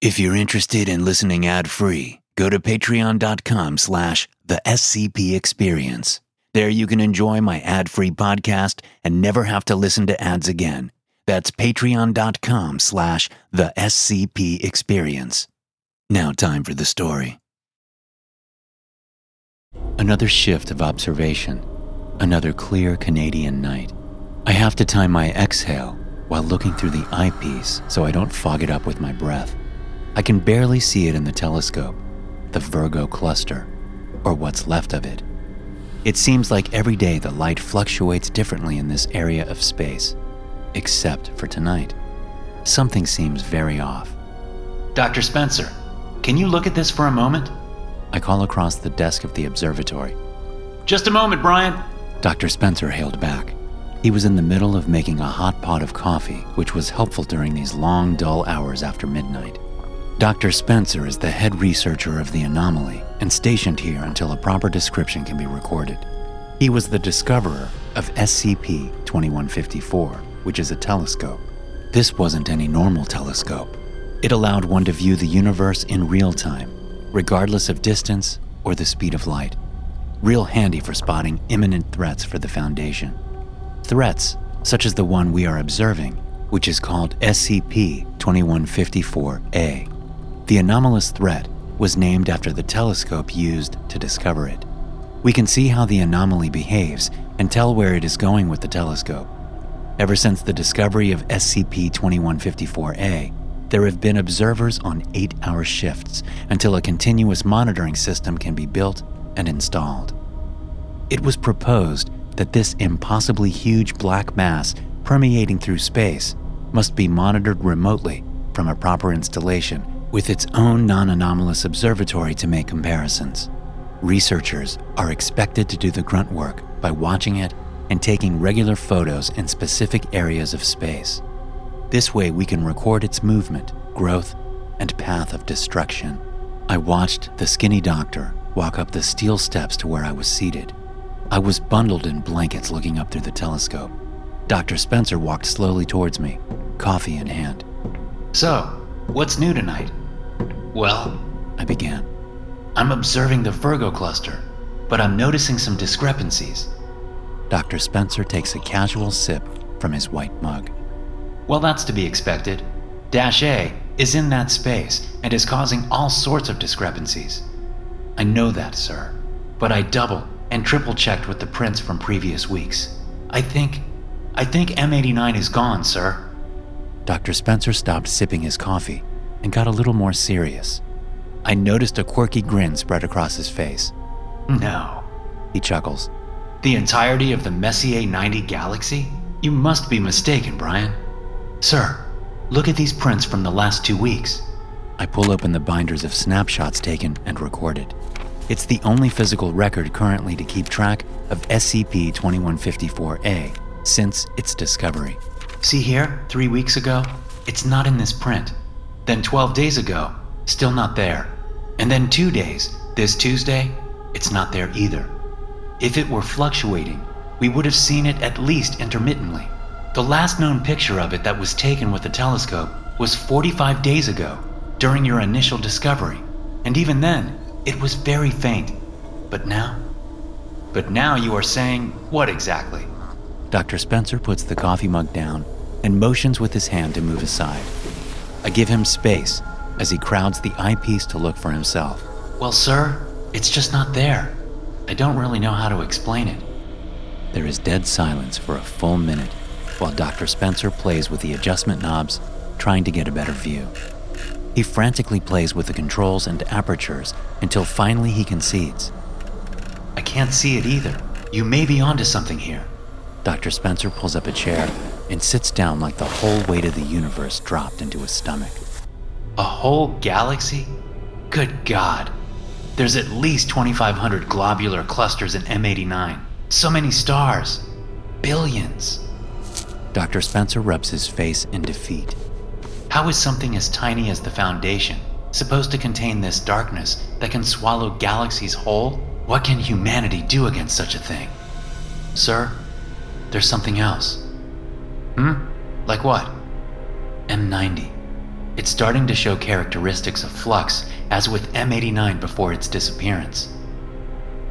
If you're interested in listening ad-free, go to patreon.com slash the SCP Experience. There you can enjoy my ad-free podcast and never have to listen to ads again. That's patreon.com slash the SCP Experience. Now time for the story. Another shift of observation. Another clear Canadian night. I have to time my exhale while looking through the eyepiece so I don't fog it up with my breath. I can barely see it in the telescope, the Virgo cluster, or what's left of it. It seems like every day the light fluctuates differently in this area of space, except for tonight. Something seems very off. Dr. Spencer, can you look at this for a moment? I call across the desk of the observatory. Just a moment, Brian. Dr. Spencer hailed back. He was in the middle of making a hot pot of coffee, which was helpful during these long, dull hours after midnight. Dr. Spencer is the head researcher of the anomaly and stationed here until a proper description can be recorded. He was the discoverer of SCP 2154, which is a telescope. This wasn't any normal telescope. It allowed one to view the universe in real time, regardless of distance or the speed of light. Real handy for spotting imminent threats for the Foundation. Threats such as the one we are observing, which is called SCP 2154A. The anomalous threat was named after the telescope used to discover it. We can see how the anomaly behaves and tell where it is going with the telescope. Ever since the discovery of SCP 2154A, there have been observers on eight hour shifts until a continuous monitoring system can be built and installed. It was proposed that this impossibly huge black mass permeating through space must be monitored remotely from a proper installation with its own non anomalous observatory to make comparisons. Researchers are expected to do the grunt work by watching it and taking regular photos in specific areas of space. This way, we can record its movement, growth, and path of destruction. I watched the skinny doctor walk up the steel steps to where I was seated. I was bundled in blankets looking up through the telescope. Dr. Spencer walked slowly towards me, coffee in hand. So, what's new tonight? Well, I began. I'm observing the Virgo cluster, but I'm noticing some discrepancies. Dr. Spencer takes a casual sip from his white mug. Well, that's to be expected. Dash A is in that space and is causing all sorts of discrepancies. I know that, sir, but I double and triple checked with the prints from previous weeks. I think. I think M89 is gone, sir. Dr. Spencer stopped sipping his coffee and got a little more serious. I noticed a quirky grin spread across his face. Hmm. No. He chuckles. The entirety of the Messier 90 galaxy? You must be mistaken, Brian. Sir, look at these prints from the last two weeks. I pull open the binders of snapshots taken and recorded. It's the only physical record currently to keep track of SCP 2154A since its discovery. See here, three weeks ago? It's not in this print. Then 12 days ago, still not there. And then two days, this Tuesday, it's not there either. If it were fluctuating, we would have seen it at least intermittently. The last known picture of it that was taken with the telescope was 45 days ago, during your initial discovery. And even then, it was very faint. But now? But now you are saying what exactly? Dr. Spencer puts the coffee mug down and motions with his hand to move aside. I give him space as he crowds the eyepiece to look for himself. Well, sir, it's just not there. I don't really know how to explain it. There is dead silence for a full minute while Dr. Spencer plays with the adjustment knobs, trying to get a better view. He frantically plays with the controls and apertures until finally he concedes. I can't see it either. You may be onto something here. Dr. Spencer pulls up a chair and sits down like the whole weight of the universe dropped into his stomach. A whole galaxy? Good God. There's at least 2,500 globular clusters in M89. So many stars. Billions. Dr. Spencer rubs his face in defeat. How is something as tiny as the Foundation supposed to contain this darkness that can swallow galaxies whole? What can humanity do against such a thing? Sir, there's something else. Hmm? Like what? M90. It's starting to show characteristics of flux, as with M89 before its disappearance.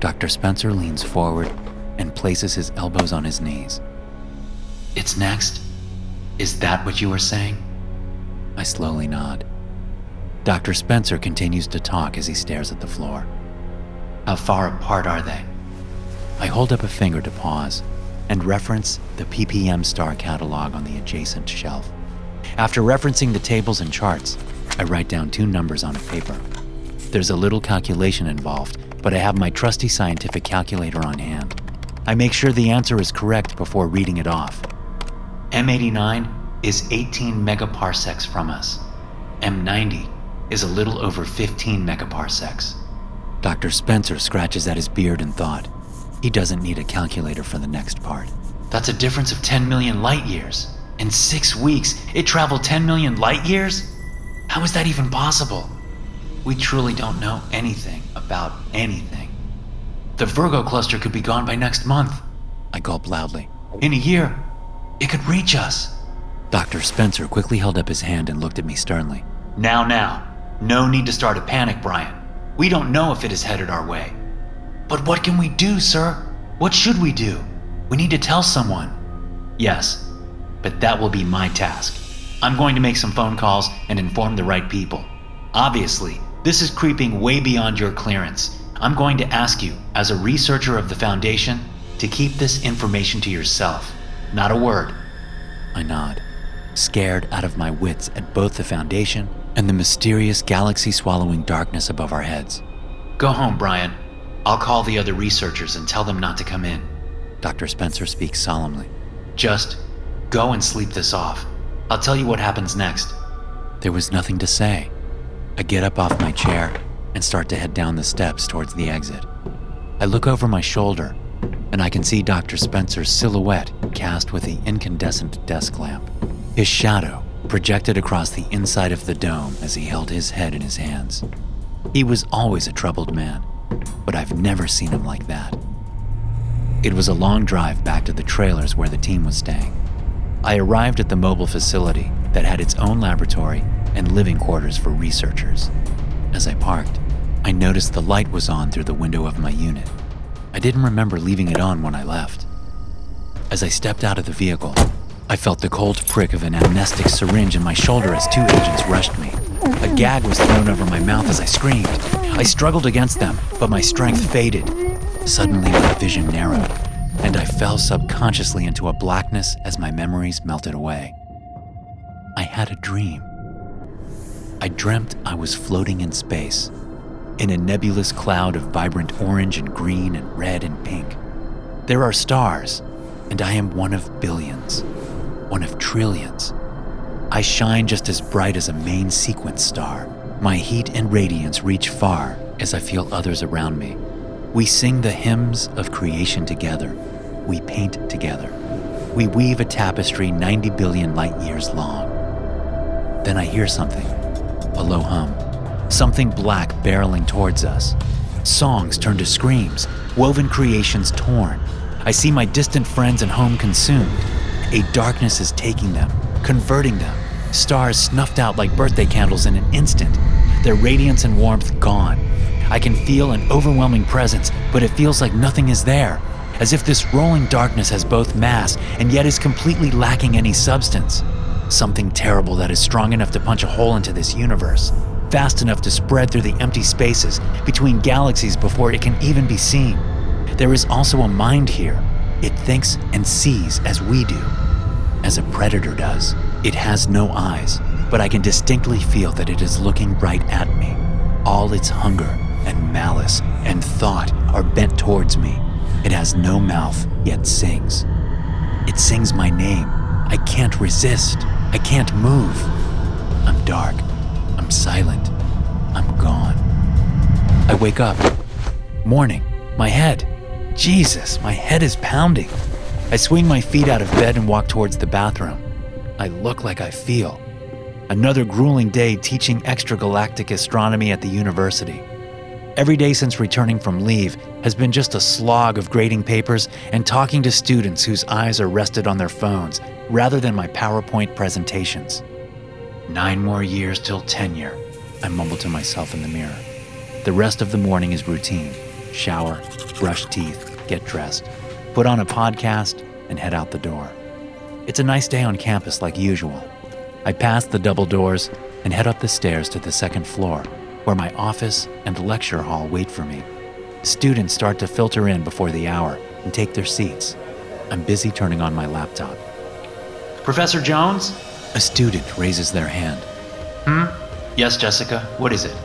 Dr. Spencer leans forward and places his elbows on his knees. It's next? Is that what you were saying? I slowly nod. Dr. Spencer continues to talk as he stares at the floor. How far apart are they? I hold up a finger to pause and reference the PPM star catalog on the adjacent shelf. After referencing the tables and charts, I write down two numbers on a paper. There's a little calculation involved, but I have my trusty scientific calculator on hand. I make sure the answer is correct before reading it off. M89 is 18 megaparsecs from us. M90 is a little over 15 megaparsecs. Dr. Spencer scratches at his beard in thought. He doesn't need a calculator for the next part. That's a difference of 10 million light years. In six weeks, it traveled 10 million light years? How is that even possible? We truly don't know anything about anything. The Virgo cluster could be gone by next month. I gulp loudly. In a year, it could reach us. Dr. Spencer quickly held up his hand and looked at me sternly. Now, now. No need to start a panic, Brian. We don't know if it is headed our way. But what can we do, sir? What should we do? We need to tell someone. Yes, but that will be my task. I'm going to make some phone calls and inform the right people. Obviously, this is creeping way beyond your clearance. I'm going to ask you, as a researcher of the Foundation, to keep this information to yourself. Not a word. I nod, scared out of my wits at both the Foundation and the mysterious galaxy swallowing darkness above our heads. Go home, Brian. I'll call the other researchers and tell them not to come in. Dr. Spencer speaks solemnly. Just go and sleep this off. I'll tell you what happens next. There was nothing to say. I get up off my chair and start to head down the steps towards the exit. I look over my shoulder and I can see Dr. Spencer's silhouette cast with the incandescent desk lamp. His shadow projected across the inside of the dome as he held his head in his hands. He was always a troubled man, but I've never seen him like that. It was a long drive back to the trailers where the team was staying. I arrived at the mobile facility that had its own laboratory and living quarters for researchers. As I parked, I noticed the light was on through the window of my unit. I didn't remember leaving it on when I left. As I stepped out of the vehicle, I felt the cold prick of an amnestic syringe in my shoulder as two agents rushed me. A gag was thrown over my mouth as I screamed. I struggled against them, but my strength faded. Suddenly, my vision narrowed, and I fell subconsciously into a blackness as my memories melted away. I had a dream. I dreamt I was floating in space, in a nebulous cloud of vibrant orange and green and red and pink. There are stars, and I am one of billions, one of trillions. I shine just as bright as a main sequence star. My heat and radiance reach far as I feel others around me. We sing the hymns of creation together. We paint together. We weave a tapestry 90 billion light years long. Then I hear something a low hum, something black barreling towards us. Songs turn to screams, woven creations torn. I see my distant friends and home consumed. A darkness is taking them, converting them. Stars snuffed out like birthday candles in an instant, their radiance and warmth gone. I can feel an overwhelming presence, but it feels like nothing is there, as if this rolling darkness has both mass and yet is completely lacking any substance. Something terrible that is strong enough to punch a hole into this universe, fast enough to spread through the empty spaces between galaxies before it can even be seen. There is also a mind here. It thinks and sees as we do, as a predator does. It has no eyes, but I can distinctly feel that it is looking right at me. All its hunger and malice and thought are bent towards me. It has no mouth, yet sings. It sings my name. I can't resist. I can't move. I'm dark. I'm silent. I'm gone. I wake up. Morning. My head. Jesus, my head is pounding. I swing my feet out of bed and walk towards the bathroom. I look like I feel. Another grueling day teaching extragalactic astronomy at the university. Every day since returning from leave has been just a slog of grading papers and talking to students whose eyes are rested on their phones rather than my PowerPoint presentations. Nine more years till tenure. I mumble to myself in the mirror. The rest of the morning is routine shower, brush teeth, get dressed, put on a podcast, and head out the door. It's a nice day on campus like usual. I pass the double doors and head up the stairs to the second floor, where my office and lecture hall wait for me. Students start to filter in before the hour and take their seats. I'm busy turning on my laptop. Professor Jones? A student raises their hand. Hmm? Yes, Jessica, what is it?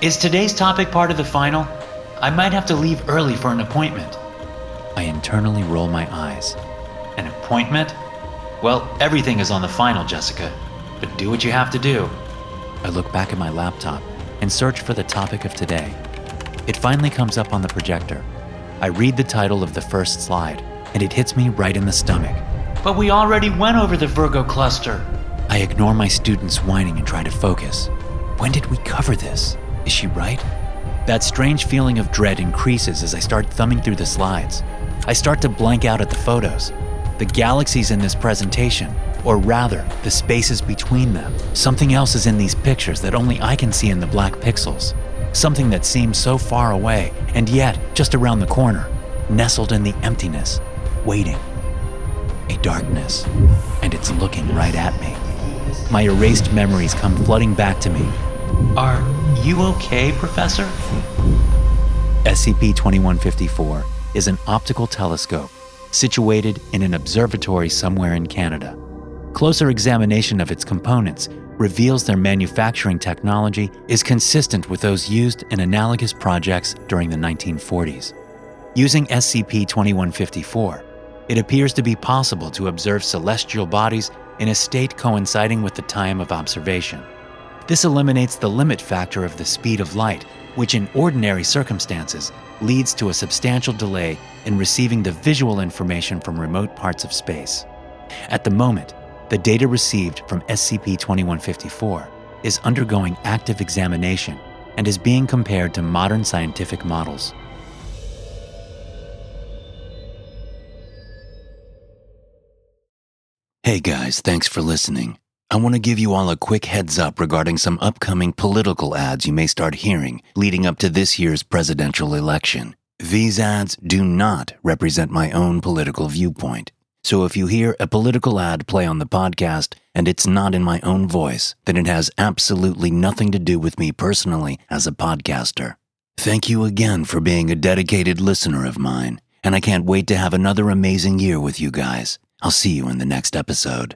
Is today's topic part of the final? I might have to leave early for an appointment. I internally roll my eyes. An appointment? Well, everything is on the final, Jessica. But do what you have to do. I look back at my laptop and search for the topic of today. It finally comes up on the projector. I read the title of the first slide, and it hits me right in the stomach. But we already went over the Virgo cluster. I ignore my students whining and try to focus. When did we cover this? Is she right? That strange feeling of dread increases as I start thumbing through the slides. I start to blank out at the photos. The galaxies in this presentation, or rather, the spaces between them. Something else is in these pictures that only I can see in the black pixels. Something that seems so far away, and yet just around the corner, nestled in the emptiness, waiting. A darkness, and it's looking right at me. My erased memories come flooding back to me. Are you okay, Professor? SCP 2154 is an optical telescope situated in an observatory somewhere in Canada. Closer examination of its components reveals their manufacturing technology is consistent with those used in analogous projects during the 1940s. Using SCP 2154, it appears to be possible to observe celestial bodies in a state coinciding with the time of observation. This eliminates the limit factor of the speed of light, which in ordinary circumstances leads to a substantial delay in receiving the visual information from remote parts of space. At the moment, the data received from SCP 2154 is undergoing active examination and is being compared to modern scientific models. Hey guys, thanks for listening. I want to give you all a quick heads up regarding some upcoming political ads you may start hearing leading up to this year's presidential election. These ads do not represent my own political viewpoint. So if you hear a political ad play on the podcast and it's not in my own voice, then it has absolutely nothing to do with me personally as a podcaster. Thank you again for being a dedicated listener of mine, and I can't wait to have another amazing year with you guys. I'll see you in the next episode.